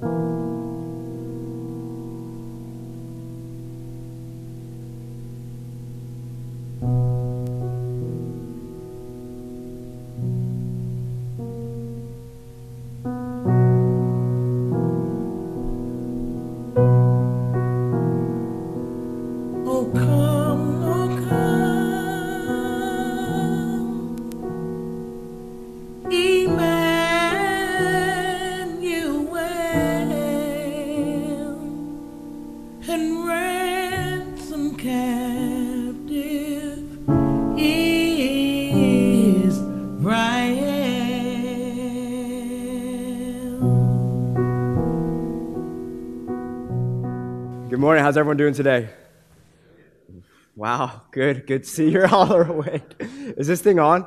Oh, morning. How's everyone doing today? Wow, good, good to see you're all awake. Is this thing on?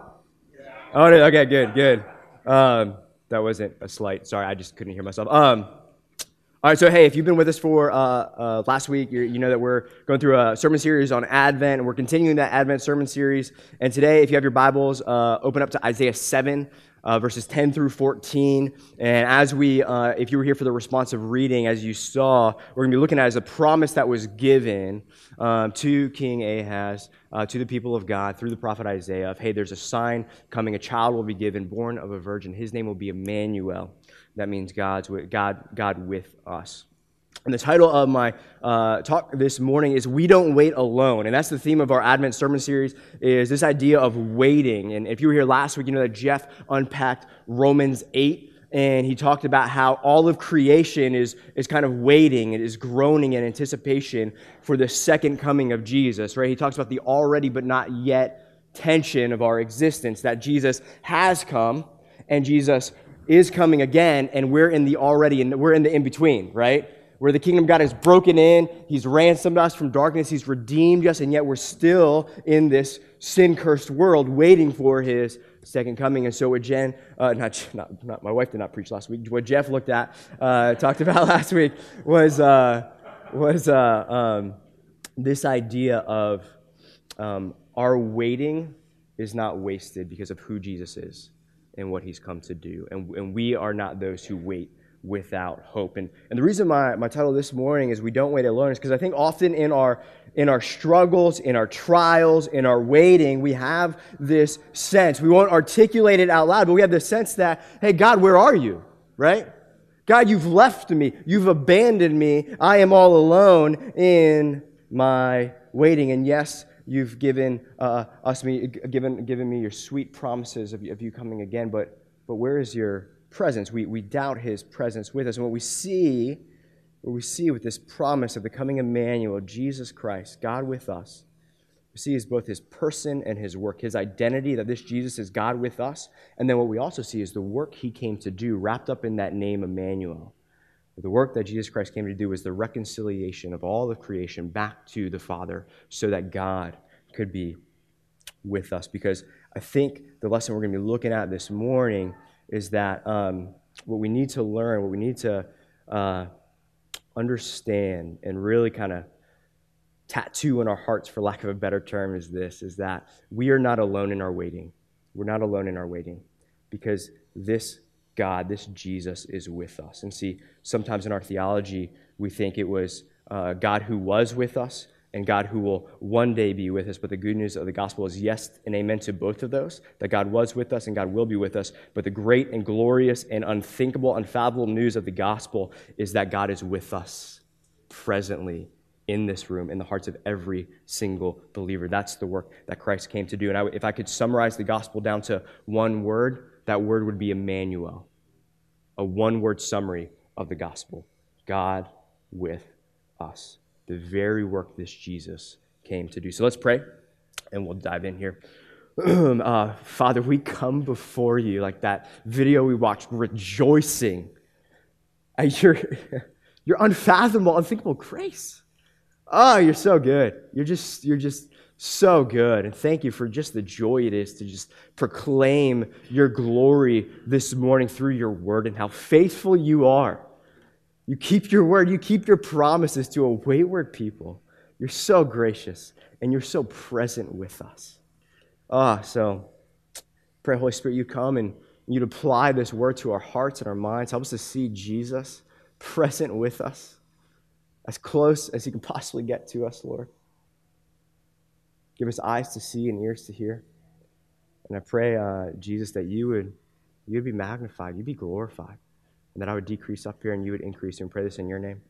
Oh, okay, good, good. Um, that wasn't a slight. Sorry, I just couldn't hear myself. Um, all right, so hey, if you've been with us for uh, uh, last week, you you know that we're going through a sermon series on Advent, and we're continuing that Advent sermon series. And today, if you have your Bibles, uh, open up to Isaiah 7 uh, verses 10 through 14. And as we, uh, if you were here for the responsive reading, as you saw, we're going to be looking at as a promise that was given um, to King Ahaz, uh, to the people of God through the prophet Isaiah of, hey, there's a sign coming, a child will be given, born of a virgin. His name will be Emmanuel. That means God's with, God, God with us. And the title of my uh, talk this morning is "We Don't Wait Alone," and that's the theme of our Advent sermon series. Is this idea of waiting? And if you were here last week, you know that Jeff unpacked Romans eight, and he talked about how all of creation is is kind of waiting, it is groaning in anticipation for the second coming of Jesus. Right? He talks about the already but not yet tension of our existence that Jesus has come and Jesus is coming again, and we're in the already and we're in the in between. Right? Where the kingdom of God has broken in. He's ransomed us from darkness. He's redeemed us, and yet we're still in this sin cursed world waiting for his second coming. And so, what Jen, uh, not, not, not, my wife did not preach last week, what Jeff looked at, uh, talked about last week was, uh, was uh, um, this idea of um, our waiting is not wasted because of who Jesus is and what he's come to do. And, and we are not those who wait without hope. And, and the reason my, my title this morning is We Don't Wait Alone is because I think often in our, in our struggles, in our trials, in our waiting, we have this sense. We won't articulate it out loud, but we have this sense that, hey, God, where are you? Right? God, you've left me. You've abandoned me. I am all alone in my waiting. And yes, you've given uh, us me given, given me your sweet promises of, of you coming again, but, but where is your presence. We, we doubt his presence with us. And what we see, what we see with this promise of the coming Emmanuel, Jesus Christ, God with us, we see is both his person and his work, his identity, that this Jesus is God with us. And then what we also see is the work he came to do, wrapped up in that name Emmanuel. The work that Jesus Christ came to do was the reconciliation of all of creation back to the Father so that God could be with us. Because I think the lesson we're going to be looking at this morning is that um, what we need to learn, what we need to uh, understand, and really kind of tattoo in our hearts, for lack of a better term, is this: is that we are not alone in our waiting. We're not alone in our waiting, because this God, this Jesus, is with us. And see, sometimes in our theology, we think it was uh, God who was with us, and God who will one day be with us. But the good news of the gospel is yes and amen to both of those that God was with us and God will be with us. But the great and glorious and unthinkable, unfathomable news of the gospel is that God is with us presently in this room, in the hearts of every single believer. That's the work that Christ came to do. And I, if I could summarize the gospel down to one word, that word would be Emmanuel. A one word summary of the gospel God with us the very work this Jesus came to do. So let's pray and we'll dive in here. uh, Father, we come before you like that video we watched, rejoicing at your, your unfathomable, unthinkable grace. Oh, you're so good. You're just, you're just so good. And thank you for just the joy it is to just proclaim your glory this morning through your word and how faithful you are you keep your word, you keep your promises to a wayward people. You're so gracious and you're so present with us. Ah, so pray, Holy Spirit, you come and you'd apply this word to our hearts and our minds. Help us to see Jesus present with us, as close as He can possibly get to us, Lord. Give us eyes to see and ears to hear. And I pray, uh, Jesus, that you would, you would be magnified, you'd be glorified, and that I would decrease up here and you would increase. And pray this in your name.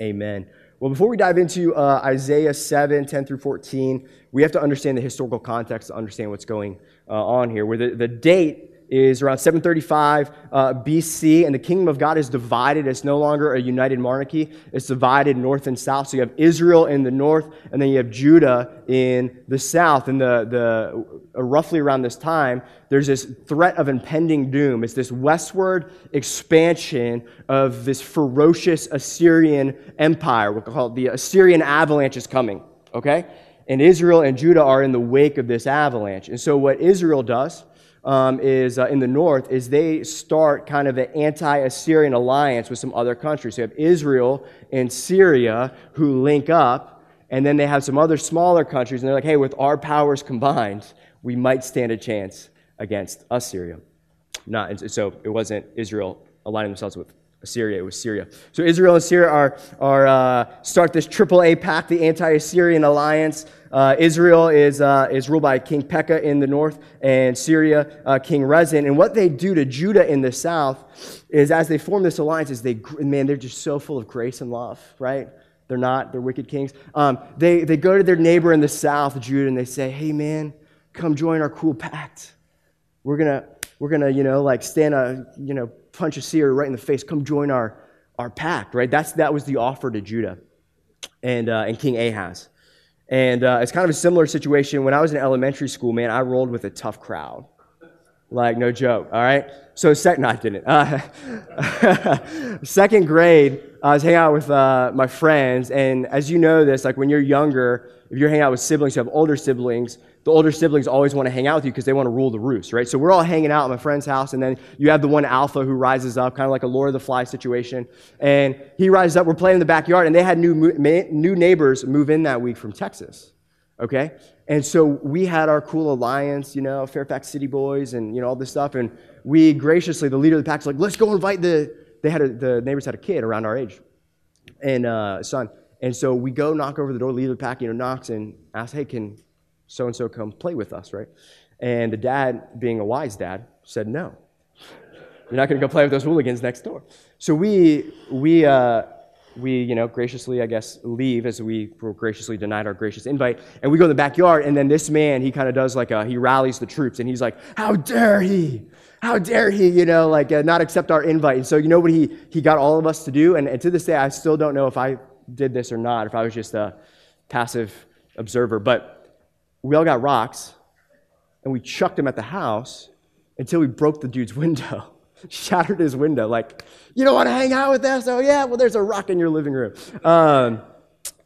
Amen. Well, before we dive into uh, Isaiah 7, 10 through 14, we have to understand the historical context to understand what's going uh, on here. Where the, the date is around 735 uh, BC, and the kingdom of God is divided. It's no longer a united monarchy. It's divided north and south. So you have Israel in the north, and then you have Judah in the south. And the, the uh, roughly around this time, there's this threat of impending doom. It's this westward expansion of this ferocious Assyrian empire. We'll call it the Assyrian avalanche is coming. Okay, and Israel and Judah are in the wake of this avalanche. And so what Israel does um, is uh, in the north is they start kind of an anti-Assyrian alliance with some other countries. So you have Israel and Syria who link up, and then they have some other smaller countries, and they're like, hey, with our powers combined, we might stand a chance against Assyria. Not, so it wasn't Israel aligning themselves with Assyria, it was Syria. So Israel and Syria are, are uh, start this triple A pact, the anti-Assyrian alliance. Uh, Israel is, uh, is ruled by King Pekah in the north, and Syria, uh, King Rezin. And what they do to Judah in the south is, as they form this alliance, is they man, they're just so full of grace and love, right? They're not, they're wicked kings. Um, they, they go to their neighbor in the south, Judah, and they say, "Hey, man, come join our cool pact. We're gonna, we're gonna, you know, like stand a, you know, punch a seer right in the face. Come join our, our pact, right? That's that was the offer to Judah and uh, and King Ahaz." And uh, it's kind of a similar situation. When I was in elementary school, man, I rolled with a tough crowd. Like, no joke, all right? So, second, no, I didn't. Uh, second grade, I was hanging out with uh, my friends. And as you know this, like when you're younger, if you're hanging out with siblings, you have older siblings, the older siblings always want to hang out with you because they want to rule the roost, right? So we're all hanging out at my friend's house, and then you have the one alpha who rises up, kind of like a Lord of the Fly situation. And he rises up, we're playing in the backyard, and they had new, new neighbors move in that week from Texas, okay? And so we had our cool alliance, you know, Fairfax City boys and, you know, all this stuff. And we graciously, the leader of the pack was like, let's go invite the, they had a, the neighbors had a kid around our age and uh, son. And so we go knock over the door, leader the pack, you know, knocks and asks, hey, can so and so come play with us, right? And the dad, being a wise dad, said, no. You're not going to go play with those hooligans next door. So we, we, uh, we, you know, graciously, I guess, leave as we were graciously denied our gracious invite. And we go in the backyard, and then this man, he kind of does like a, he rallies the troops, and he's like, how dare he? How dare he, you know, like uh, not accept our invite? And so, you know what he, he got all of us to do? And, and to this day, I still don't know if I did this or not, if I was just a passive observer. But we all got rocks, and we chucked them at the house until we broke the dude's window shattered his window. Like, you don't want to hang out with us? Oh, yeah, well, there's a rock in your living room. Um,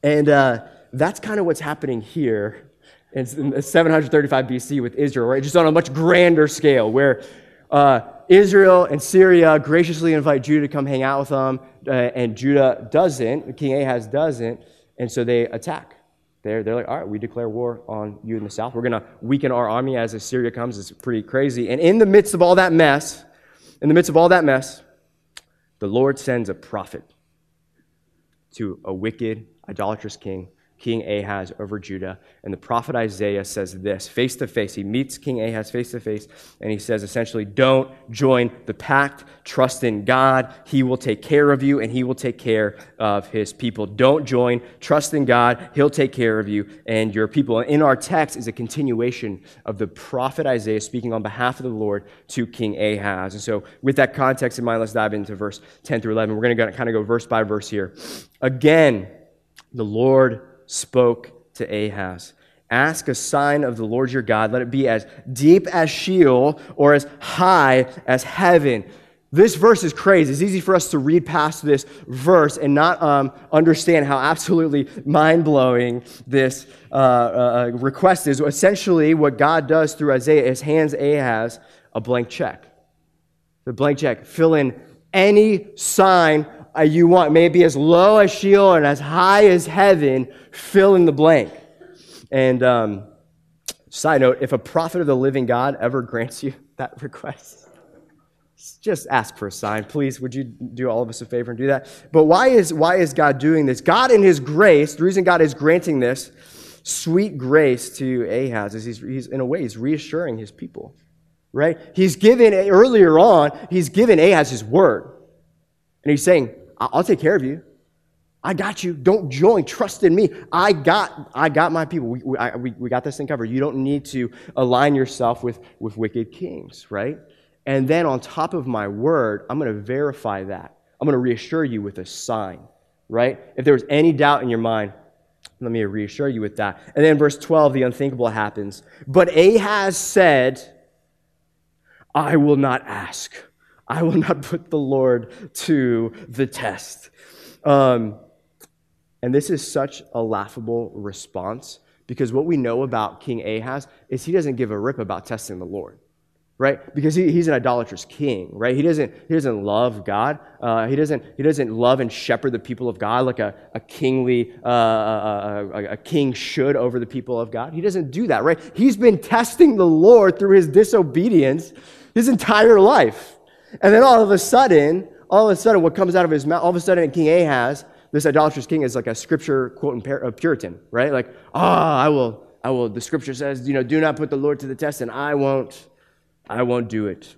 and uh, that's kind of what's happening here in 735 BC with Israel, right? Just on a much grander scale, where uh, Israel and Syria graciously invite Judah to come hang out with them, uh, and Judah doesn't, King Ahaz doesn't, and so they attack. They're, they're like, all right, we declare war on you in the south. We're going to weaken our army as Assyria comes. It's pretty crazy. And in the midst of all that mess, in the midst of all that mess, the Lord sends a prophet to a wicked, idolatrous king King Ahaz over Judah. And the prophet Isaiah says this face to face. He meets King Ahaz face to face, and he says essentially, Don't join the pact. Trust in God. He will take care of you, and he will take care of his people. Don't join. Trust in God. He'll take care of you and your people. And in our text is a continuation of the prophet Isaiah speaking on behalf of the Lord to King Ahaz. And so, with that context in mind, let's dive into verse 10 through 11. We're going to kind of go verse by verse here. Again, the Lord spoke to Ahaz. Ask a sign of the Lord your God. Let it be as deep as Sheol or as high as heaven. This verse is crazy. It's easy for us to read past this verse and not um, understand how absolutely mind blowing this uh, uh, request is. Essentially, what God does through Isaiah is hands Ahaz a blank check. The blank check. Fill in any sign uh, you want. maybe as low as Sheol and as high as heaven. Fill in the blank. And um, side note, if a prophet of the living God ever grants you that request, just ask for a sign, please. Would you do all of us a favor and do that? But why is, why is God doing this? God, in His grace, the reason God is granting this sweet grace to Ahaz is he's, he's in a way, he's reassuring his people, right? He's given, earlier on, he's given Ahaz his word. And he's saying, I'll take care of you. I got you. Don't join. Trust in me. I got, I got my people. We, we, I, we, we got this thing covered. You don't need to align yourself with, with wicked kings, right? And then on top of my word, I'm going to verify that. I'm going to reassure you with a sign, right? If there was any doubt in your mind, let me reassure you with that. And then verse 12, the unthinkable happens. But Ahaz said, I will not ask. I will not put the Lord to the test. Um, and this is such a laughable response because what we know about King Ahaz is he doesn't give a rip about testing the Lord right? Because he, he's an idolatrous king, right? He doesn't, he doesn't love God. Uh, he, doesn't, he doesn't love and shepherd the people of God like a, a kingly, uh, a, a, a king should over the people of God. He doesn't do that, right? He's been testing the Lord through his disobedience his entire life. And then all of a sudden, all of a sudden, what comes out of his mouth, all of a sudden, King Ahaz, this idolatrous king, is like a scripture quote Puritan, right? Like, ah, oh, I will, I will, the scripture says, you know, do not put the Lord to the test, and I won't I won't do it.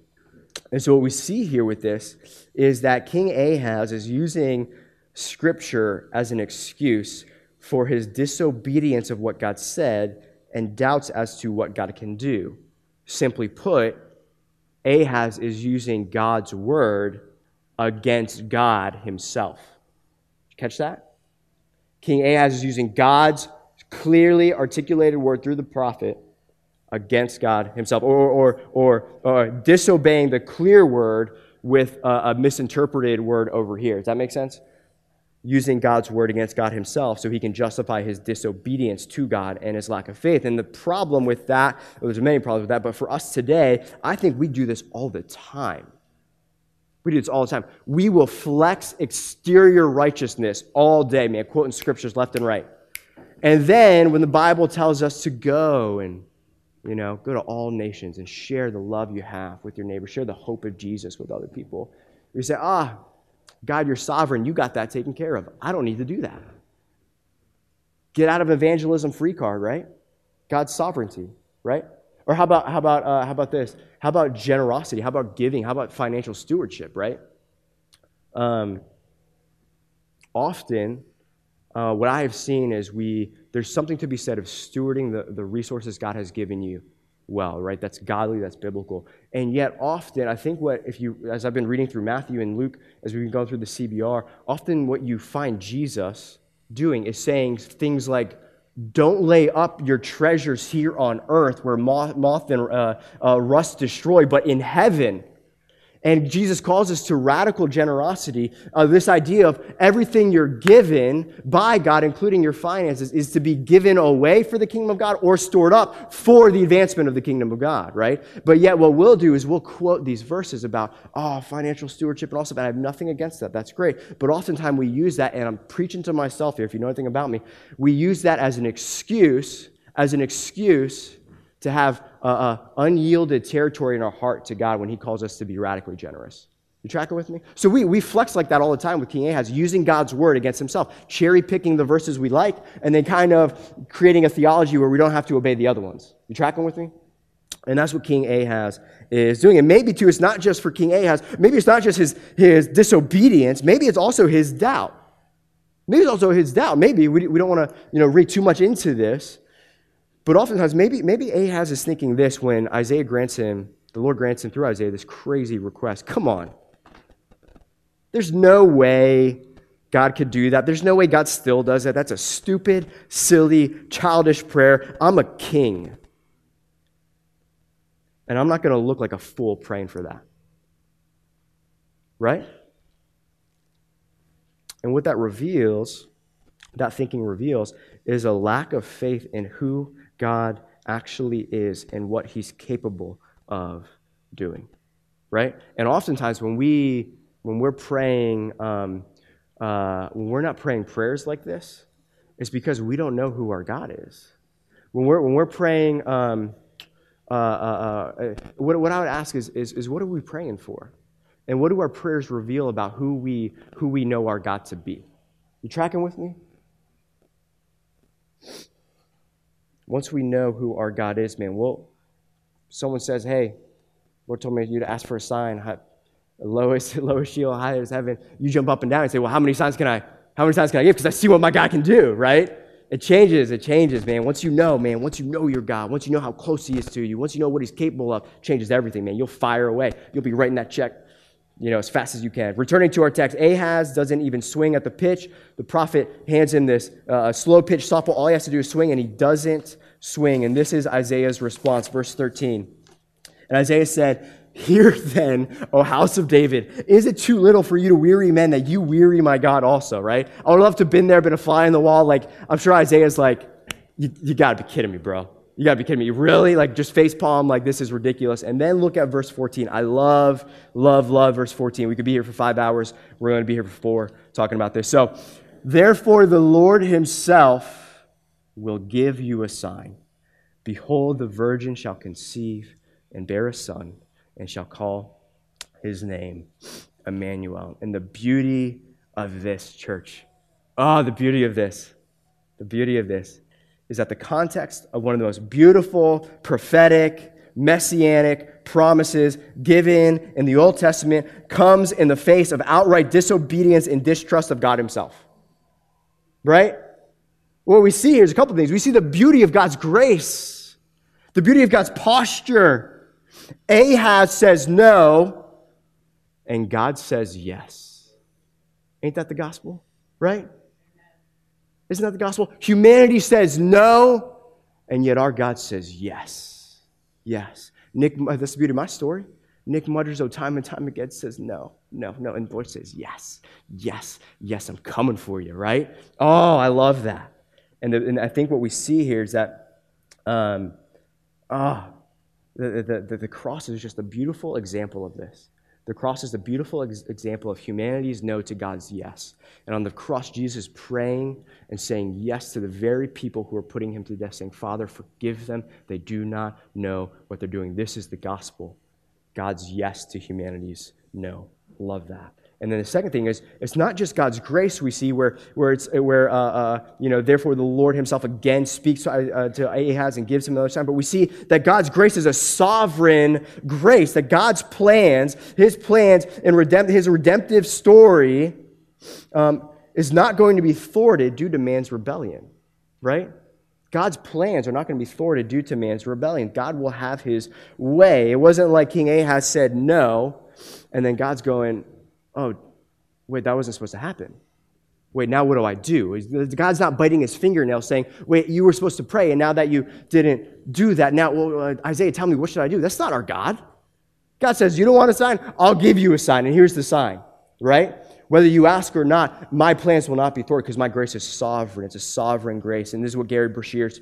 And so, what we see here with this is that King Ahaz is using scripture as an excuse for his disobedience of what God said and doubts as to what God can do. Simply put, Ahaz is using God's word against God himself. Catch that? King Ahaz is using God's clearly articulated word through the prophet against God Himself, or, or, or, or disobeying the clear word with a, a, misinterpreted word over here. Does that make sense? Using God's word against God Himself so He can justify His disobedience to God and His lack of faith. And the problem with that, well, there's many problems with that, but for us today, I think we do this all the time. We do this all the time. We will flex exterior righteousness all day, man, quoting scriptures left and right. And then when the Bible tells us to go and you know, go to all nations and share the love you have with your neighbor. Share the hope of Jesus with other people. We say, ah, God, you're sovereign. You got that taken care of. I don't need to do that. Get out of evangelism free card, right? God's sovereignty, right? Or how about, how about, uh, how about this? How about generosity? How about giving? How about financial stewardship, right? Um, often, uh, what I have seen is we there's something to be said of stewarding the, the resources God has given you well, right? That's godly, that's biblical. And yet, often, I think what, if you, as I've been reading through Matthew and Luke, as we've been going through the CBR, often what you find Jesus doing is saying things like, don't lay up your treasures here on earth where moth, moth and uh, uh, rust destroy, but in heaven and Jesus calls us to radical generosity. Uh, this idea of everything you're given by God, including your finances, is to be given away for the kingdom of God or stored up for the advancement of the kingdom of God, right? But yet, what we'll do is we'll quote these verses about, oh, financial stewardship and also, but I have nothing against that. That's great. But oftentimes we use that, and I'm preaching to myself here, if you know anything about me, we use that as an excuse, as an excuse to have uh, uh, unyielded territory in our heart to God when He calls us to be radically generous. You tracking with me? So we, we flex like that all the time with King Ahaz, using God's word against himself, cherry picking the verses we like, and then kind of creating a theology where we don't have to obey the other ones. You tracking with me? And that's what King Ahaz is doing. And maybe, too, it's not just for King Ahaz. Maybe it's not just his, his disobedience. Maybe it's also his doubt. Maybe it's also his doubt. Maybe we, we don't want to you know, read too much into this. But oftentimes, maybe, maybe Ahaz is thinking this when Isaiah grants him, the Lord grants him through Isaiah this crazy request. Come on. There's no way God could do that. There's no way God still does that. That's a stupid, silly, childish prayer. I'm a king. And I'm not going to look like a fool praying for that. Right? And what that reveals, that thinking reveals, is a lack of faith in who God actually is and what he's capable of doing. Right? And oftentimes when we when we're praying, um, uh, when we're not praying prayers like this, it's because we don't know who our God is. When we're when we're praying, um, uh, uh, uh what, what I would ask is, is, is what are we praying for? And what do our prayers reveal about who we, who we know our God to be? You tracking with me? Once we know who our God is, man, well, someone says, hey, Lord told me you to ask for a sign. Lowest, lowest Sheol, highest heaven. You jump up and down and say, well, how many signs can I, how many signs can I give? Because I see what my God can do, right? It changes, it changes, man. Once you know, man, once you know your God, once you know how close He is to you, once you know what He's capable of, changes everything, man. You'll fire away. You'll be writing that check, you know, as fast as you can. Returning to our text, Ahaz doesn't even swing at the pitch. The prophet hands him this uh, slow pitch softball. All he has to do is swing, and he doesn't swing. And this is Isaiah's response, verse 13. And Isaiah said, Hear then, O house of David, is it too little for you to weary men that you weary my God also, right? I would love to have been there, been a fly in the wall. Like, I'm sure Isaiah's like, you, you gotta be kidding me, bro. You gotta be kidding me. Really? Like, just face palm, like, this is ridiculous. And then look at verse 14. I love, love, love verse 14. We could be here for five hours. We're gonna be here for four talking about this. So, therefore, the Lord himself will give you a sign. Behold, the virgin shall conceive and bear a son and shall call his name Emmanuel. And the beauty of this church, oh, the beauty of this, the beauty of this is that the context of one of the most beautiful, prophetic, messianic promises given in the Old Testament comes in the face of outright disobedience and distrust of God Himself. Right? What we see here is a couple things. We see the beauty of God's grace, the beauty of God's posture Ahaz says no, and God says yes. Ain't that the gospel? Right? Isn't that the gospel? Humanity says no, and yet our God says yes. Yes. Nick, that's the beauty of my story. Nick mutters, oh, time and time again says no, no, no. And the Lord says yes, yes, yes, I'm coming for you, right? Oh, I love that. And, the, and I think what we see here is that, um, oh, the, the, the, cross is just a beautiful example of this. The cross is a beautiful ex- example of humanity's no to God's yes. And on the cross, Jesus praying and saying yes to the very people who are putting him to death, saying, Father, forgive them. They do not know what they're doing. This is the gospel. God's yes to humanity's no. Love that. And then the second thing is, it's not just God's grace we see where, where, it's, where uh, uh, you know, therefore the Lord himself again speaks to, uh, to Ahaz and gives him another sign, but we see that God's grace is a sovereign grace, that God's plans, his plans and redempt, his redemptive story um, is not going to be thwarted due to man's rebellion, right? God's plans are not going to be thwarted due to man's rebellion. God will have his way. It wasn't like King Ahaz said no, and then God's going, oh, wait, that wasn't supposed to happen. Wait, now what do I do? God's not biting his fingernails saying, wait, you were supposed to pray, and now that you didn't do that, now, well, uh, Isaiah, tell me, what should I do? That's not our God. God says, you don't want a sign? I'll give you a sign, and here's the sign, right? Whether you ask or not, my plans will not be thwarted because my grace is sovereign. It's a sovereign grace. And this is what Gary Breshears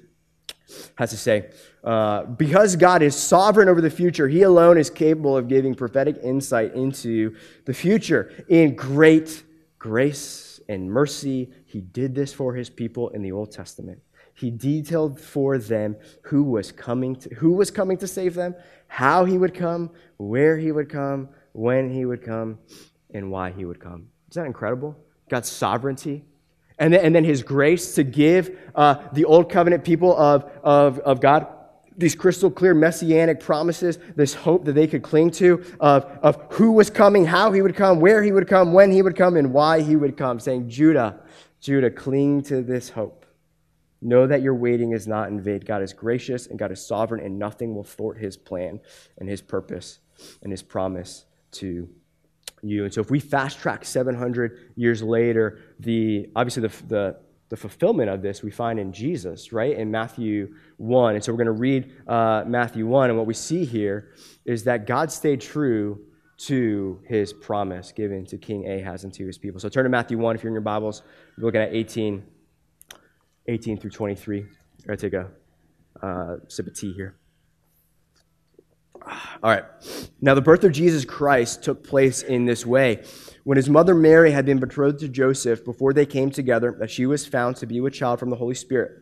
has to say. Uh, because God is sovereign over the future, He alone is capable of giving prophetic insight into the future. In great grace and mercy, He did this for His people in the Old Testament. He detailed for them who was coming to, who was coming to save them, how He would come, where He would come, when He would come, and why He would come. Isn't that incredible? God's sovereignty and then, and then his grace to give uh, the old covenant people of, of, of God these crystal clear messianic promises, this hope that they could cling to of, of who was coming, how he would come, where he would come, when he would come, and why he would come, saying, Judah, Judah, cling to this hope. Know that your waiting is not in vain. God is gracious and God is sovereign, and nothing will thwart his plan and his purpose and his promise to you. And so if we fast track 700 years later, the obviously the, the, the fulfillment of this we find in Jesus, right? In Matthew 1. And so we're going to read uh, Matthew 1. And what we see here is that God stayed true to his promise given to King Ahaz and to his people. So turn to Matthew 1 if you're in your Bibles. We're looking at 18, 18 through 23. I'm going to take a uh, sip of tea here. All right. Now, the birth of Jesus Christ took place in this way. When his mother Mary had been betrothed to Joseph, before they came together, that she was found to be with child from the Holy Spirit.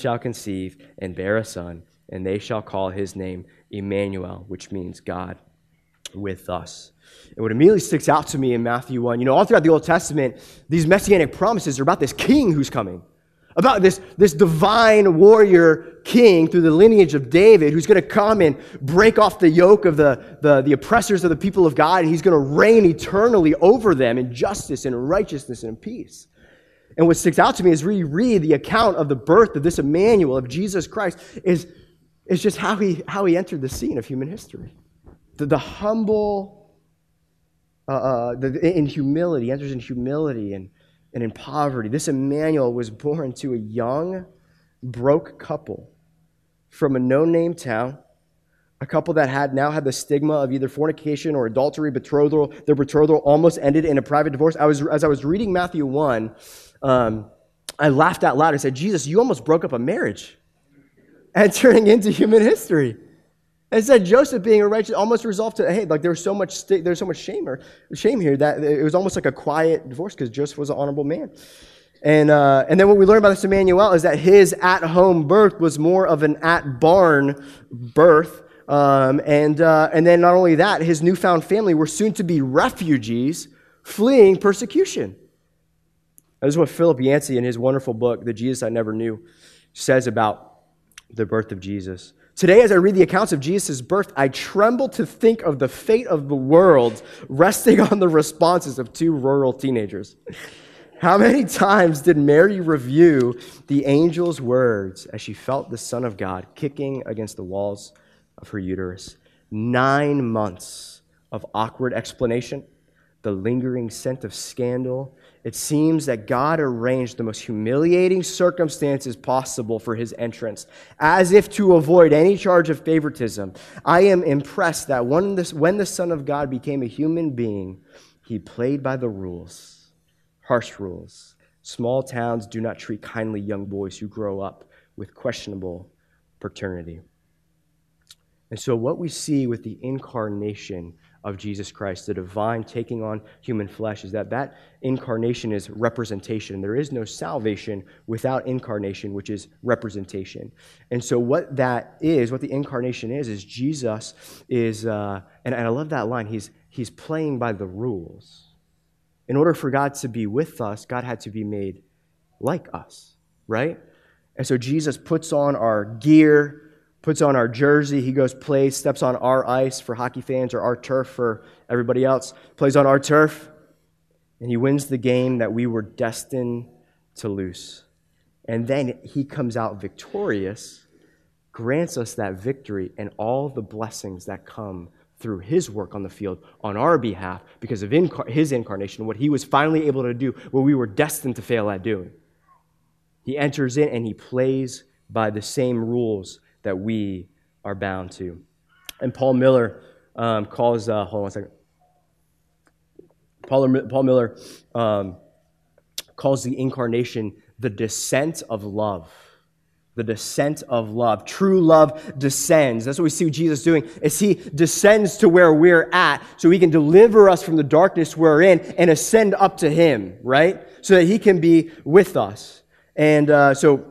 shall conceive and bear a son, and they shall call his name Emmanuel, which means God with us. And what immediately sticks out to me in Matthew 1, you know, all throughout the Old Testament, these messianic promises are about this king who's coming, about this, this divine warrior king through the lineage of David who's going to come and break off the yoke of the, the, the oppressors of the people of God, and he's going to reign eternally over them in justice and righteousness and peace. And what sticks out to me as we read the account of the birth of this Emmanuel, of Jesus Christ, is, is just how he, how he entered the scene of human history. The, the humble, uh, uh, the, in humility, enters in humility and, and in poverty. This Emmanuel was born to a young, broke couple from a no name town a couple that had now had the stigma of either fornication or adultery, betrothal. Their betrothal almost ended in a private divorce. I was, as I was reading Matthew 1, um, I laughed out loud. I said, Jesus, you almost broke up a marriage entering into human history. And said Joseph being a righteous almost resolved to, hey, like there was so much st- there's so much shame or shame here that it was almost like a quiet divorce because Joseph was an honorable man. And, uh, and then what we learn about this Emmanuel is that his at home birth was more of an at barn birth. Um, and, uh, and then not only that, his newfound family were soon to be refugees fleeing persecution. That is what Philip Yancey, in his wonderful book, The Jesus I Never Knew, says about the birth of Jesus. Today, as I read the accounts of Jesus' birth, I tremble to think of the fate of the world resting on the responses of two rural teenagers. How many times did Mary review the angel's words as she felt the Son of God kicking against the walls of her uterus? Nine months of awkward explanation, the lingering scent of scandal, it seems that God arranged the most humiliating circumstances possible for his entrance, as if to avoid any charge of favoritism. I am impressed that when, this, when the Son of God became a human being, he played by the rules, harsh rules. Small towns do not treat kindly young boys who grow up with questionable paternity. And so, what we see with the incarnation of Jesus Christ, the divine taking on human flesh, is that that incarnation is representation. There is no salvation without incarnation, which is representation. And so, what that is, what the incarnation is, is Jesus is, uh, and, and I love that line, he's, he's playing by the rules. In order for God to be with us, God had to be made like us, right? And so, Jesus puts on our gear puts on our jersey. He goes, plays, steps on our ice for hockey fans or our turf for everybody else, plays on our turf, and he wins the game that we were destined to lose. And then he comes out victorious, grants us that victory and all the blessings that come through his work on the field on our behalf because of incar- his incarnation, what he was finally able to do, what we were destined to fail at doing. He enters in and he plays by the same rules that we are bound to. And Paul Miller um, calls, uh, hold on one second. Paul, Paul Miller um, calls the incarnation the descent of love. The descent of love. True love descends. That's what we see Jesus doing, is he descends to where we're at so he can deliver us from the darkness we're in and ascend up to him, right? So that he can be with us. And uh, so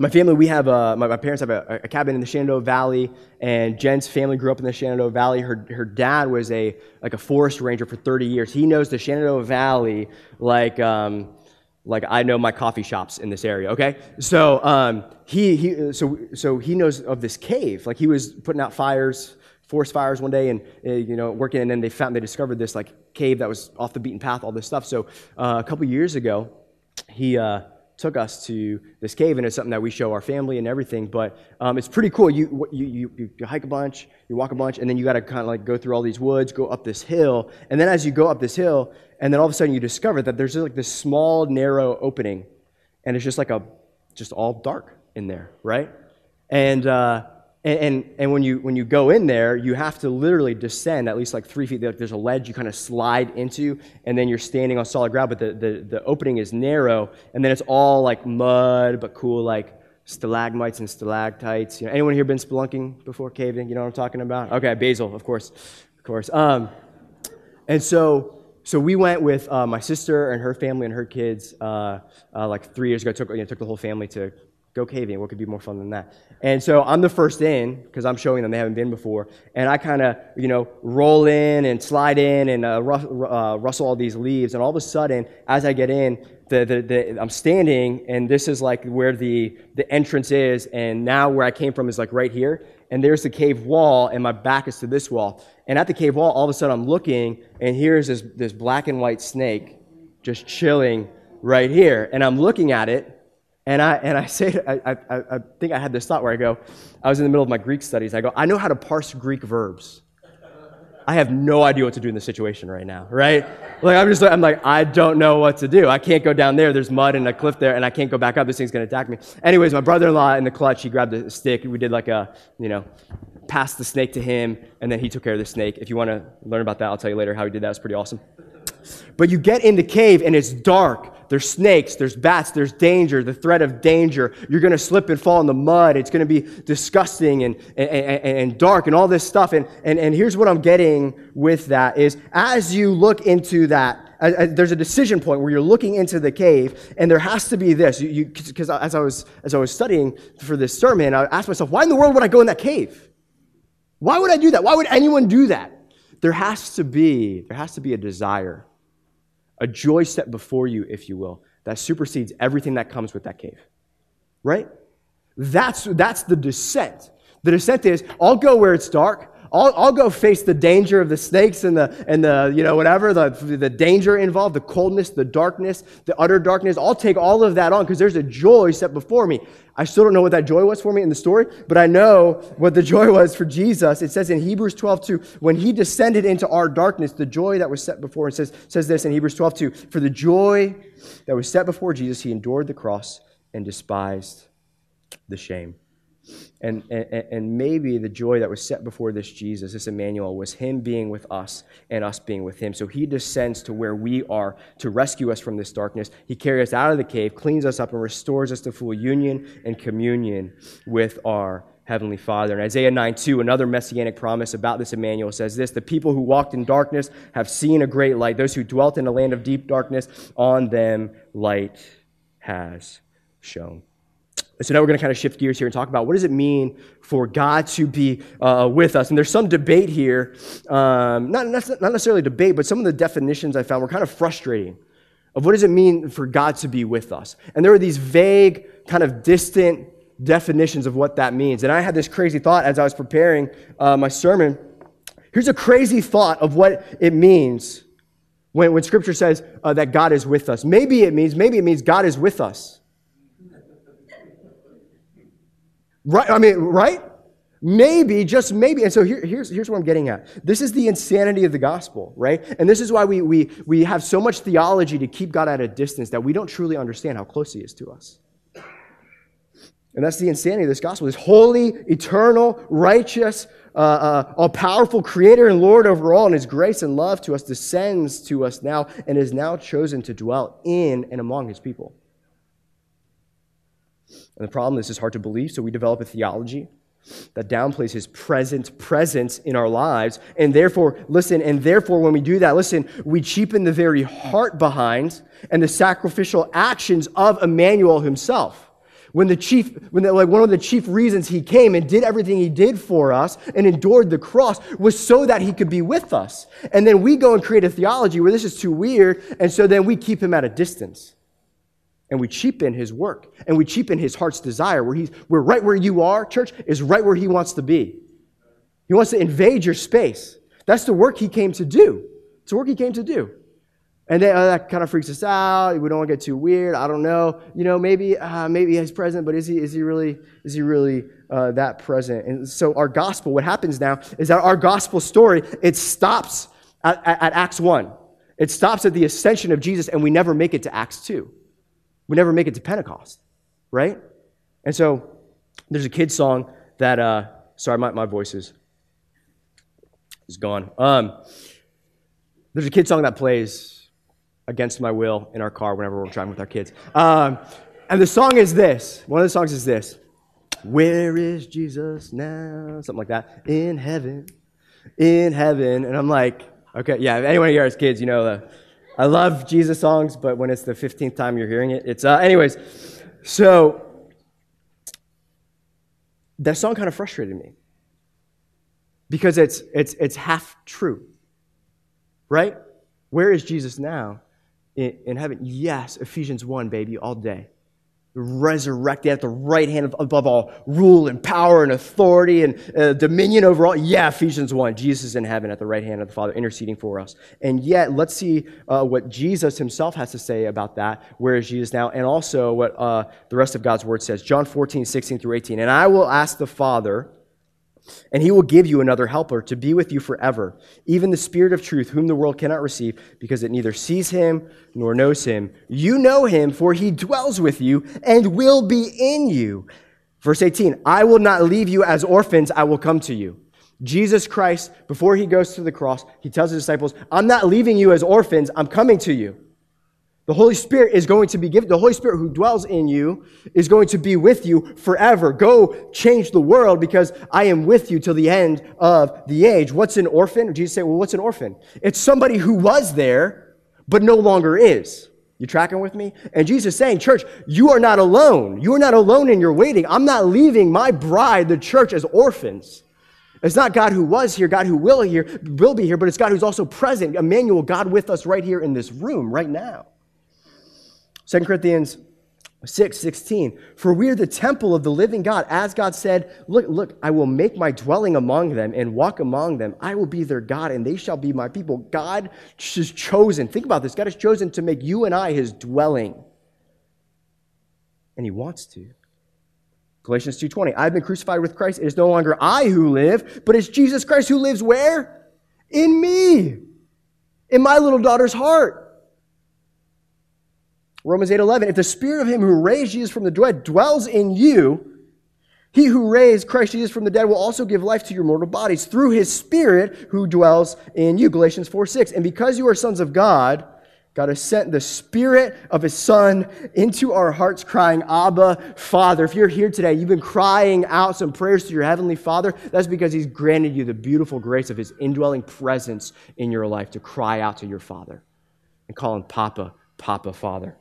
my family, we have a, my, my parents have a, a, cabin in the Shenandoah Valley, and Jen's family grew up in the Shenandoah Valley. Her, her dad was a like a forest ranger for 30 years. He knows the Shenandoah Valley like um, like I know my coffee shops in this area. Okay, so um, he, he so so he knows of this cave. Like he was putting out fires, forest fires one day, and uh, you know working, and then they found they discovered this like cave that was off the beaten path, all this stuff. So uh, a couple years ago, he. Uh, took us to this cave, and it's something that we show our family and everything. But um, it's pretty cool. You, you, you, you hike a bunch, you walk a bunch, and then you got to kind of like go through all these woods, go up this hill, and then as you go up this hill, and then all of a sudden you discover that there's just like this small, narrow opening, and it's just like a, just all dark. in there, right? And, uh, and, and, and when, you, when you go in there, you have to literally descend at least like three feet. There's a ledge you kind of slide into, and then you're standing on solid ground, but the, the, the opening is narrow, and then it's all like mud, but cool, like stalagmites and stalactites. You know, anyone here been spelunking before, caving? You know what I'm talking about? Okay, Basil, of course, of course. Um, and so, so we went with uh, my sister and her family and her kids uh, uh, like three years ago. Took, you know, took the whole family to go caving. What could be more fun than that? And so I'm the first in because I'm showing them they haven't been before. And I kind of, you know, roll in and slide in and uh, uh, rustle all these leaves. And all of a sudden, as I get in, the, the, the, I'm standing, and this is like where the, the entrance is. And now where I came from is like right here. And there's the cave wall, and my back is to this wall. And at the cave wall, all of a sudden I'm looking, and here's this, this black and white snake just chilling right here. And I'm looking at it, and I, and I say, I, I, I think I had this thought where I go, I was in the middle of my Greek studies. I go, I know how to parse Greek verbs. I have no idea what to do in this situation right now, right? Like, I'm just, I'm like, I don't know what to do. I can't go down there. There's mud and a cliff there, and I can't go back up. This thing's going to attack me. Anyways, my brother in law in the clutch, he grabbed a stick. We did like a, you know, passed the snake to him, and then he took care of the snake. If you want to learn about that, I'll tell you later how he did that. It's pretty awesome. But you get in the cave, and it's dark there's snakes, there's bats, there's danger, the threat of danger. You're going to slip and fall in the mud. It's going to be disgusting and, and, and, dark and all this stuff. And, and, and here's what I'm getting with that is as you look into that, uh, uh, there's a decision point where you're looking into the cave, and there has to be this. Because as I was as I was studying for this sermon, I asked myself, why in the world would I go in that cave? Why would I do that? Why would anyone do that? There has to be there has to be a desire a joy set before you, if you will, that supersedes everything that comes with that cave. Right? That's, that's the descent. The descent is I'll go where it's dark. I'll, I'll go face the danger of the snakes and the, and the you know, whatever, the, the danger involved, the coldness, the darkness, the utter darkness. I'll take all of that on because there's a joy set before me. I still don't know what that joy was for me in the story, but I know what the joy was for Jesus. It says in Hebrews 12, 2, when he descended into our darkness, the joy that was set before, it says, says this in Hebrews 12, 2, for the joy that was set before Jesus, he endured the cross and despised the shame. And, and, and maybe the joy that was set before this Jesus, this Emmanuel, was him being with us and us being with him. So he descends to where we are to rescue us from this darkness. He carries us out of the cave, cleans us up, and restores us to full union and communion with our Heavenly Father. And Isaiah 9 2, another messianic promise about this Emmanuel says this The people who walked in darkness have seen a great light. Those who dwelt in a land of deep darkness, on them light has shone. So now we're going to kind of shift gears here and talk about what does it mean for God to be uh, with us. And there's some debate here, um, not, not necessarily debate, but some of the definitions I found were kind of frustrating of what does it mean for God to be with us. And there were these vague, kind of distant definitions of what that means. And I had this crazy thought as I was preparing uh, my sermon. Here's a crazy thought of what it means when, when Scripture says uh, that God is with us. Maybe it means, maybe it means God is with us. Right? I mean, right? Maybe, just maybe. And so here, here's, here's what I'm getting at. This is the insanity of the gospel, right? And this is why we, we, we have so much theology to keep God at a distance that we don't truly understand how close he is to us. And that's the insanity of this gospel. This holy, eternal, righteous, uh, uh, all powerful creator and Lord over all, and his grace and love to us descends to us now and is now chosen to dwell in and among his people. And the problem is, it's hard to believe, so we develop a theology that downplays his present presence in our lives. And therefore, listen, and therefore, when we do that, listen, we cheapen the very heart behind and the sacrificial actions of Emmanuel himself. When the chief, when the, like one of the chief reasons he came and did everything he did for us and endured the cross was so that he could be with us. And then we go and create a theology where this is too weird, and so then we keep him at a distance and we cheapen his work and we cheapen his heart's desire where he's we're right where you are church is right where he wants to be. He wants to invade your space. That's the work he came to do. It's the work he came to do. And then, uh, that kind of freaks us out. We don't want to get too weird. I don't know. You know maybe uh, maybe he's present but is he is he really is he really uh, that present? And so our gospel what happens now is that our gospel story it stops at, at, at acts 1 it stops at the ascension of jesus and we never make it to acts 2 we never make it to Pentecost, right? And so there's a kid song that, uh, sorry, my, my voice is, is gone. Um, there's a kid song that plays against my will in our car whenever we're driving with our kids. Um, and the song is this. One of the songs is this. Where is Jesus now? Something like that. In heaven. In heaven. And I'm like, okay, yeah, if anyone here has kids, you know, uh, I love Jesus songs, but when it's the 15th time you're hearing it, it's, uh, anyways. So that song kind of frustrated me because it's, it's, it's half true, right? Where is Jesus now in, in heaven? Yes, Ephesians 1, baby, all day resurrected at the right hand of, above all rule and power and authority and uh, dominion over all. Yeah, Ephesians 1, Jesus is in heaven at the right hand of the Father, interceding for us. And yet, let's see uh, what Jesus himself has to say about that. Where is Jesus now? And also what uh, the rest of God's word says. John 14, 16 through 18. And I will ask the Father and he will give you another helper to be with you forever, even the Spirit of truth, whom the world cannot receive, because it neither sees him nor knows him. You know him, for he dwells with you and will be in you. Verse 18 I will not leave you as orphans, I will come to you. Jesus Christ, before he goes to the cross, he tells his disciples, I'm not leaving you as orphans, I'm coming to you. The Holy Spirit is going to be given, the Holy Spirit who dwells in you is going to be with you forever. Go change the world because I am with you till the end of the age. What's an orphan? Jesus said, Well, what's an orphan? It's somebody who was there, but no longer is. You tracking with me? And Jesus saying, Church, you are not alone. You are not alone in your waiting. I'm not leaving my bride, the church, as orphans. It's not God who was here, God who will here, will be here, but it's God who's also present, Emmanuel, God with us right here in this room, right now. 2 Corinthians 6 16 for we are the temple of the living god. As god said look look i will make my dwelling among them and walk among them. I will be their god and they shall be my people. God has chosen. Think about this. God has chosen to make you and i his dwelling. And he wants to. Galatians 2.20 i've been crucified with christ. It is no longer i who live but it's jesus christ who lives where? In me. In my little daughter's heart Romans 8:11, if the spirit of him who raised Jesus from the dead dwells in you, he who raised Christ Jesus from the dead will also give life to your mortal bodies through his spirit who dwells in you. Galatians 4 6. And because you are sons of God, God has sent the spirit of his son into our hearts, crying, Abba, Father. If you're here today, you've been crying out some prayers to your heavenly Father, that's because he's granted you the beautiful grace of his indwelling presence in your life to cry out to your Father and call him Papa, Papa, Father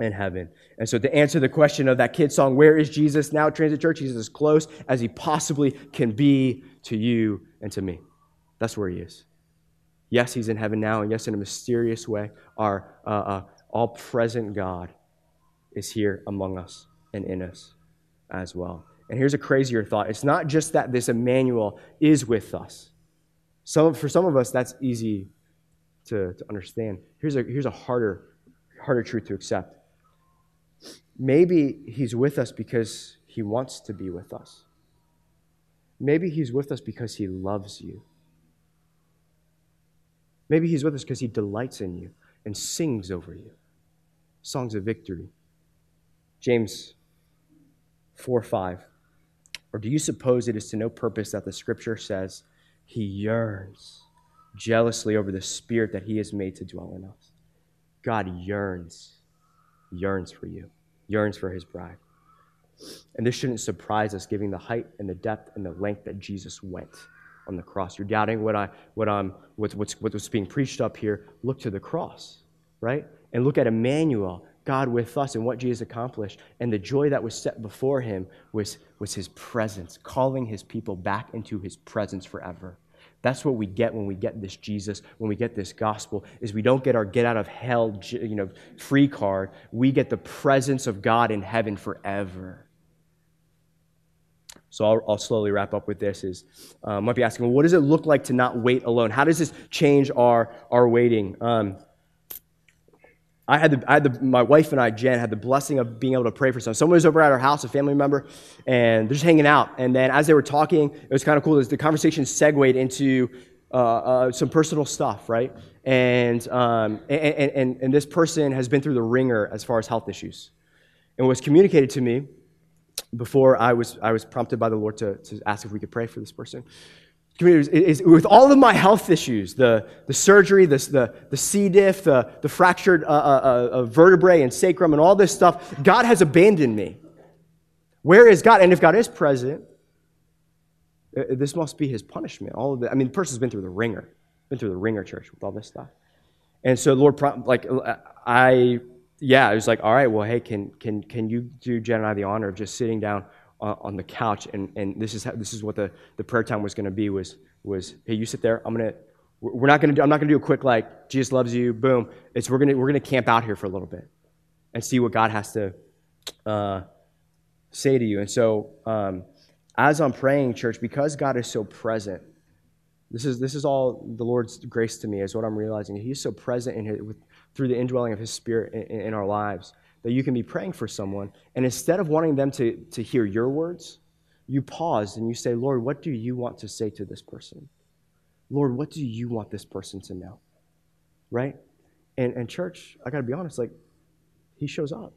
in heaven. And so, to answer the question of that kid song, Where is Jesus now, Transit Church? He's as close as he possibly can be to you and to me. That's where he is. Yes, he's in heaven now, and yes, in a mysterious way, our uh, uh, all present God is here among us and in us as well. And here's a crazier thought it's not just that this Emmanuel is with us. Some, for some of us, that's easy to, to understand. Here's a, here's a harder, harder truth to accept Maybe He's with us because He wants to be with us. Maybe He's with us because He loves you. Maybe He's with us because He delights in you and sings over you songs of victory. James 4 5. Or do you suppose it is to no purpose that the scripture says he yearns jealously over the spirit that he has made to dwell in us? God yearns, yearns for you yearns for his bride. And this shouldn't surprise us, given the height and the depth and the length that Jesus went on the cross. You're doubting what I, what I'm, what's, what's, what's being preached up here. Look to the cross, right? And look at Emmanuel, God with us, and what Jesus accomplished. And the joy that was set before him was, was his presence, calling his people back into his presence forever. That's what we get when we get this Jesus, when we get this gospel, is we don't get our get out of hell, you know, free card. We get the presence of God in heaven forever. So I'll, I'll slowly wrap up with this. Is uh, might be asking, well, what does it look like to not wait alone? How does this change our our waiting? Um, I had, the, I had the, my wife and I, Jen, had the blessing of being able to pray for someone. Someone was over at our house, a family member, and they're just hanging out. And then as they were talking, it was kind of cool. The conversation segued into uh, uh, some personal stuff, right? And, um, and, and, and this person has been through the wringer as far as health issues. And was communicated to me before I was, I was prompted by the Lord to, to ask if we could pray for this person. Is, is, with all of my health issues, the, the surgery, the, the, the C. diff, the, the fractured uh, uh, uh, vertebrae and sacrum, and all this stuff, God has abandoned me. Where is God? And if God is present, uh, this must be his punishment. All of the, I mean, the person's been through the wringer, been through the wringer church with all this stuff. And so, Lord, like, I, yeah, I was like, all right, well, hey, can, can, can you do Jen and I the honor of just sitting down on the couch, and, and this is how, this is what the, the prayer time was going to be was was hey you sit there I'm gonna we're not gonna I'm not gonna do a quick like Jesus loves you boom. It's we're gonna we're gonna camp out here for a little bit and see what God has to uh, say to you. And so um, as I'm praying church because God is so present this is this is all the Lord's grace to me is what I'm realizing. He's so present in his, with, through the indwelling of His Spirit in, in our lives that you can be praying for someone, and instead of wanting them to, to hear your words, you pause and you say, Lord, what do you want to say to this person? Lord, what do you want this person to know? Right? And, and church, I got to be honest, like, he shows up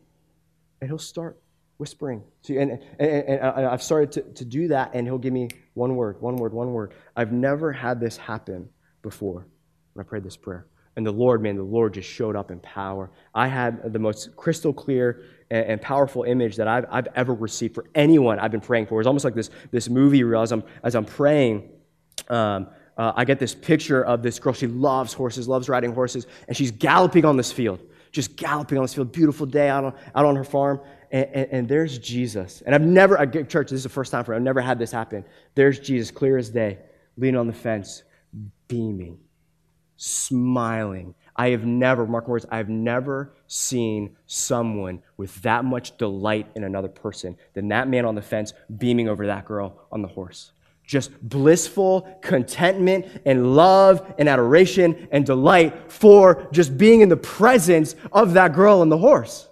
and he'll start whispering to you. And, and, and, I've started to, to do that, and he'll give me one word, one word, one word. I've never had this happen before when I prayed this prayer. And the Lord, man, the Lord just showed up in power. I had the most crystal clear and, and powerful image that I've, I've ever received for anyone I've been praying for. It's almost like this, this movie reel as I'm, as I'm praying. Um, uh, I get this picture of this girl. She loves horses, loves riding horses, and she's galloping on this field, just galloping on this field. Beautiful day out on, out on her farm. And, and, and, there's Jesus. And I've never, I get church, this is the first time for me, I've never had this happen. There's Jesus, clear as day, leaning on the fence, beaming smiling. I have never, mark words, I have never seen someone with that much delight in another person than that man on the fence beaming over that girl on the horse. Just blissful contentment and love and adoration and delight for just being in the presence of that girl on the horse.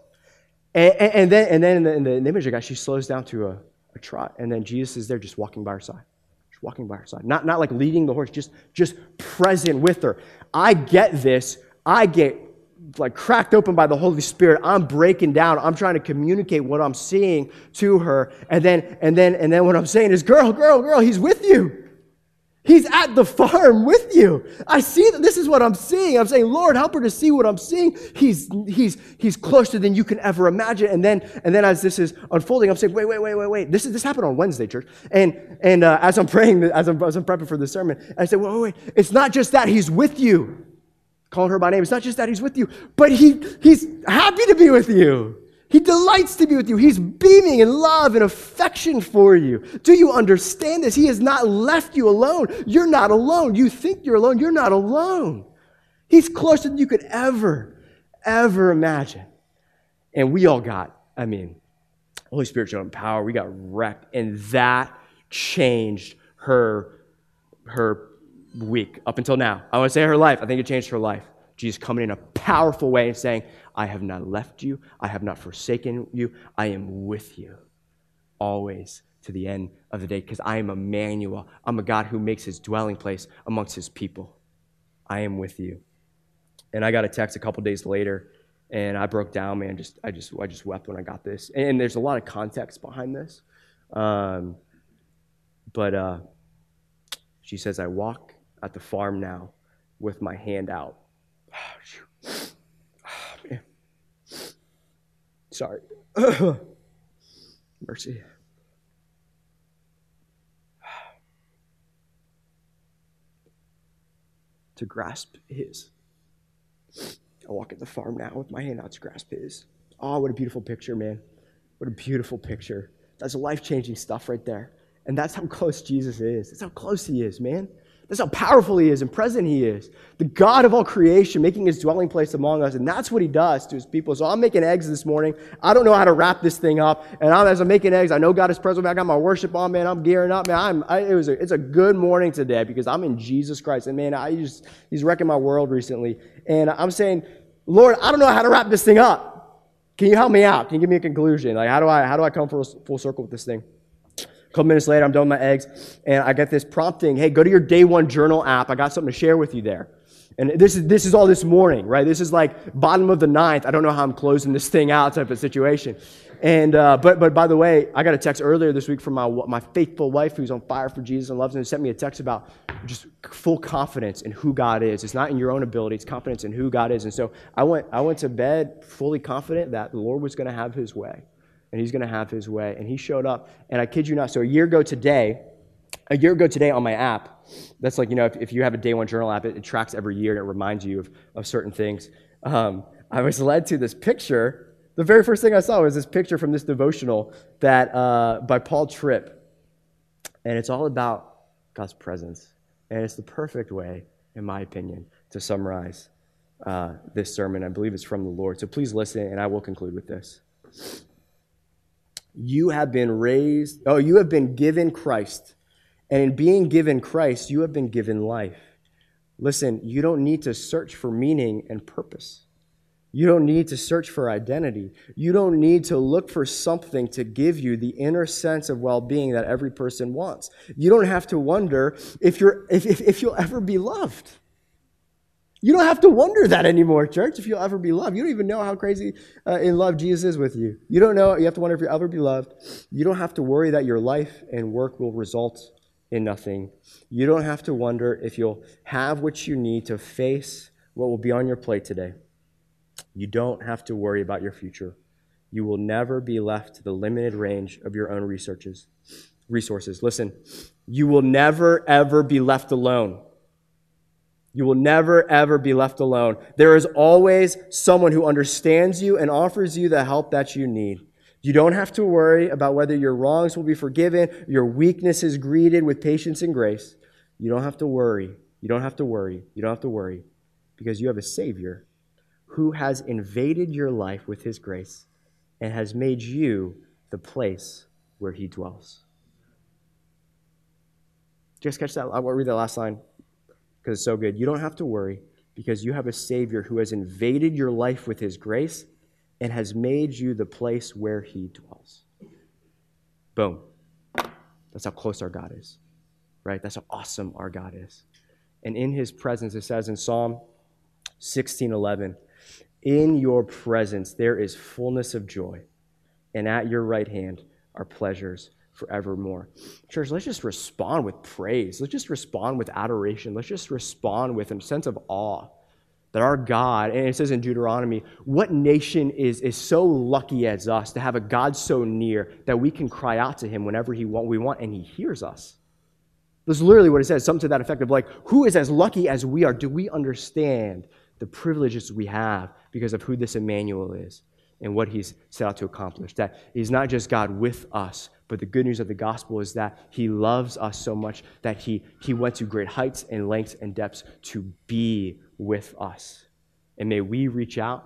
And, and, and then, and then in the, in the image of God, she slows down to a, a trot, and then Jesus is there just walking by her side Just walking by her side. Not, not like leading the horse, just, just present with her. I get this. I get like cracked open by the Holy Spirit. I'm breaking down. I'm trying to communicate what I'm seeing to her. And then, and then, and then what I'm saying is, girl, girl, girl, he's with you. He's at the farm with you. I see that this is what I'm seeing. I'm saying, Lord, help her to see what I'm seeing. He's, he's, he's closer than you can ever imagine. And then, and then as this is unfolding, I'm saying, wait, wait, wait, wait, wait. This, is, this happened on Wednesday, church. And, and uh, as I'm praying, as I'm, as I'm prepping for the sermon, I said, wait, wait, wait. It's not just that he's with you. Calling her by name. It's not just that he's with you, but he, he's happy to be with you. He delights to be with you. He's beaming in love and affection for you. Do you understand this? He has not left you alone. You're not alone. You think you're alone. You're not alone. He's closer than you could ever, ever imagine. And we all got, I mean, Holy Spirit showed power. We got wrecked. And that changed her, her week up until now. I want to say her life. I think it changed her life. Jesus coming in a powerful way and saying, I have not left you. I have not forsaken you. I am with you always to the end of the day because I am Emmanuel. I'm a God who makes his dwelling place amongst his people. I am with you. And I got a text a couple days later and I broke down, man. Just I just I just wept when I got this. And there's a lot of context behind this. Um, but uh, she says, I walk at the farm now with my hand out. Oh, oh, Sorry. Mercy. to grasp his. I walk at the farm now with my hand out to grasp his. Oh, what a beautiful picture, man. What a beautiful picture. That's life changing stuff right there. And that's how close Jesus is. That's how close he is, man. That's how powerful he is and present he is. The God of all creation making his dwelling place among us. And that's what he does to his people. So I'm making eggs this morning. I don't know how to wrap this thing up. And I'm, as I'm making eggs, I know God is present. I got my worship on, man. I'm gearing up, man. I'm, I, it was a, it's a good morning today because I'm in Jesus Christ. And man, I just, he's wrecking my world recently. And I'm saying, Lord, I don't know how to wrap this thing up. Can you help me out? Can you give me a conclusion? Like, how do I, how do I come full, full circle with this thing? Couple minutes later, I'm done with my eggs, and I get this prompting hey, go to your day one journal app. I got something to share with you there. And this is, this is all this morning, right? This is like bottom of the ninth. I don't know how I'm closing this thing out type of situation. And uh, but but by the way, I got a text earlier this week from my my faithful wife who's on fire for Jesus and loves him. Sent me a text about just full confidence in who God is. It's not in your own ability; it's confidence in who God is. And so I went I went to bed fully confident that the Lord was going to have His way, and He's going to have His way. And He showed up. And I kid you not. So a year ago today, a year ago today on my app, that's like you know if, if you have a day one journal app, it, it tracks every year and it reminds you of of certain things. Um, I was led to this picture the very first thing I saw was this picture from this devotional that uh, by Paul Tripp, and it's all about God's presence, and it's the perfect way, in my opinion, to summarize uh, this sermon. I believe it's from the Lord. So please listen, and I will conclude with this. You have been raised, oh, you have been given Christ, and in being given Christ, you have been given life. Listen, you don't need to search for meaning and purpose. You don't need to search for identity. You don't need to look for something to give you the inner sense of well being that every person wants. You don't have to wonder if, you're, if, if, if, you'll ever be loved. You don't have to wonder that anymore, church, if you'll ever be loved. You don't even know how crazy uh, in love Jesus is with you. You don't know, you have to wonder if you'll ever be loved. You don't have to worry that your life and work will result in nothing. You don't have to wonder if you'll have what you need to face what will be on your plate today. You don't have to worry about your future. You will never be left to the limited range of your own researches, resources. Listen, you will never, ever be left alone. You will never, ever be left alone. There is always someone who understands you and offers you the help that you need. You don't have to worry about whether your wrongs will be forgiven, your weaknesses greeted with patience and grace. You don't have to worry. You don't have to worry. You don't have to worry because you have a Savior who has invaded your life with his grace and has made you the place where he dwells. Just catch that. I'll read that last line because it's so good. You don't have to worry because you have a Savior who has invaded your life with his grace and has made you the place where he dwells. Boom. That's how close our God is, right? That's how awesome our God is. And in his presence, it says in Psalm 16 11, in your presence there is fullness of joy, and at your right hand are pleasures forevermore. Church, let's just respond with praise. Let's just respond with adoration. Let's just respond with a sense of awe that our God, and it says in Deuteronomy, what nation is, is so lucky as us to have a God so near that we can cry out to him whenever he want, we want and he hears us? This is literally what it says, something to that effect of like, who is as lucky as we are? Do we understand the privileges we have because of who this Emmanuel is and what he's set out to accomplish. That he's not just God with us, but the good news of the gospel is that he loves us so much that he, he went to great heights and lengths and depths to be with us. And may we reach out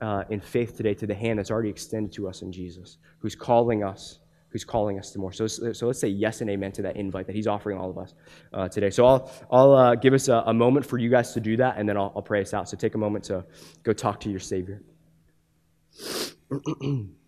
uh, in faith today to the hand that's already extended to us in Jesus, who's calling us who's calling us to more. So, so let's say yes and amen to that invite that he's offering all of us uh, today. So I'll, I'll uh, give us a, a, moment for you guys to do that, and then I'll, I'll pray us out. So take a moment to go talk to your Savior. 嗯嗯嗯。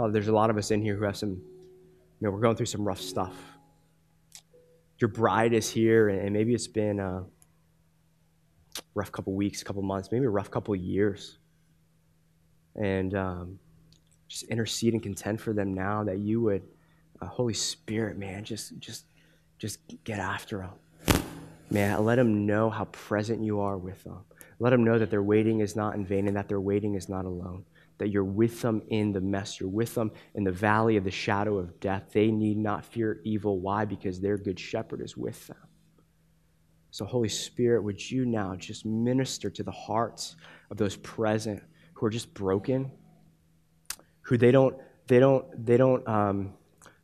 Father, there's a lot of us in here who have some, you know, we're going through some rough stuff. Your bride is here, and maybe it's been a rough couple weeks, a couple months, maybe a rough couple years. And um, just intercede and contend for them now that you would, uh, Holy Spirit, man, just, just, just get after them. Man, let them know how present you are with them. Let them know that their waiting is not in vain and that their waiting is not alone that you're with them in the mess. You're with them in the valley of the shadow of death. They need not fear evil. Why? Because their good shepherd is with them. So, Holy Spirit, would you now just minister to the hearts of those present who are just broken, who they don't, they don't, they don't, um,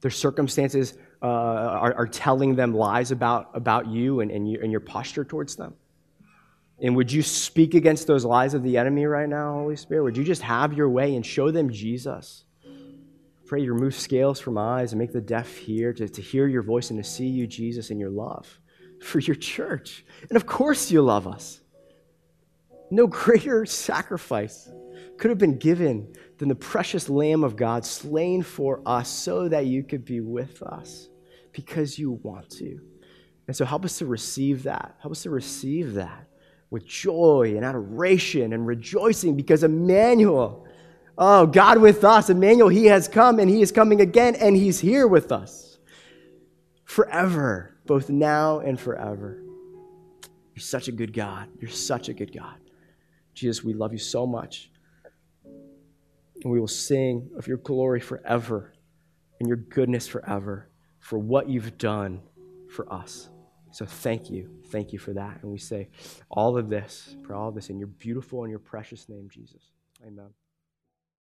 Their circumstances uh, are, are telling them lies about, about you and, and, you and your posture towards them. And would you speak against those lies of the enemy right now, Holy Spirit? Would you just have your way and show them Jesus? Pray you remove scales from eyes and make the deaf hear, to, to hear your voice and to see you, Jesus, in your love for your church. And of course, you love us. No greater sacrifice could have been given than the precious Lamb of God slain for us so that you could be with us because you want to. And so help us to receive that. Help us to receive that with joy and adoration and rejoicing because Emmanuel, oh, God with us, Emmanuel, He has come and He is coming again and He's here with us forever, both now and forever. You're such a good God. You're such a good God. Jesus, we love you so much. And we will sing of your glory forever and your goodness forever for what you've done for us. So thank you. Thank you for that. And we say all of this, for all of this in your beautiful and your precious name, Jesus. Amen.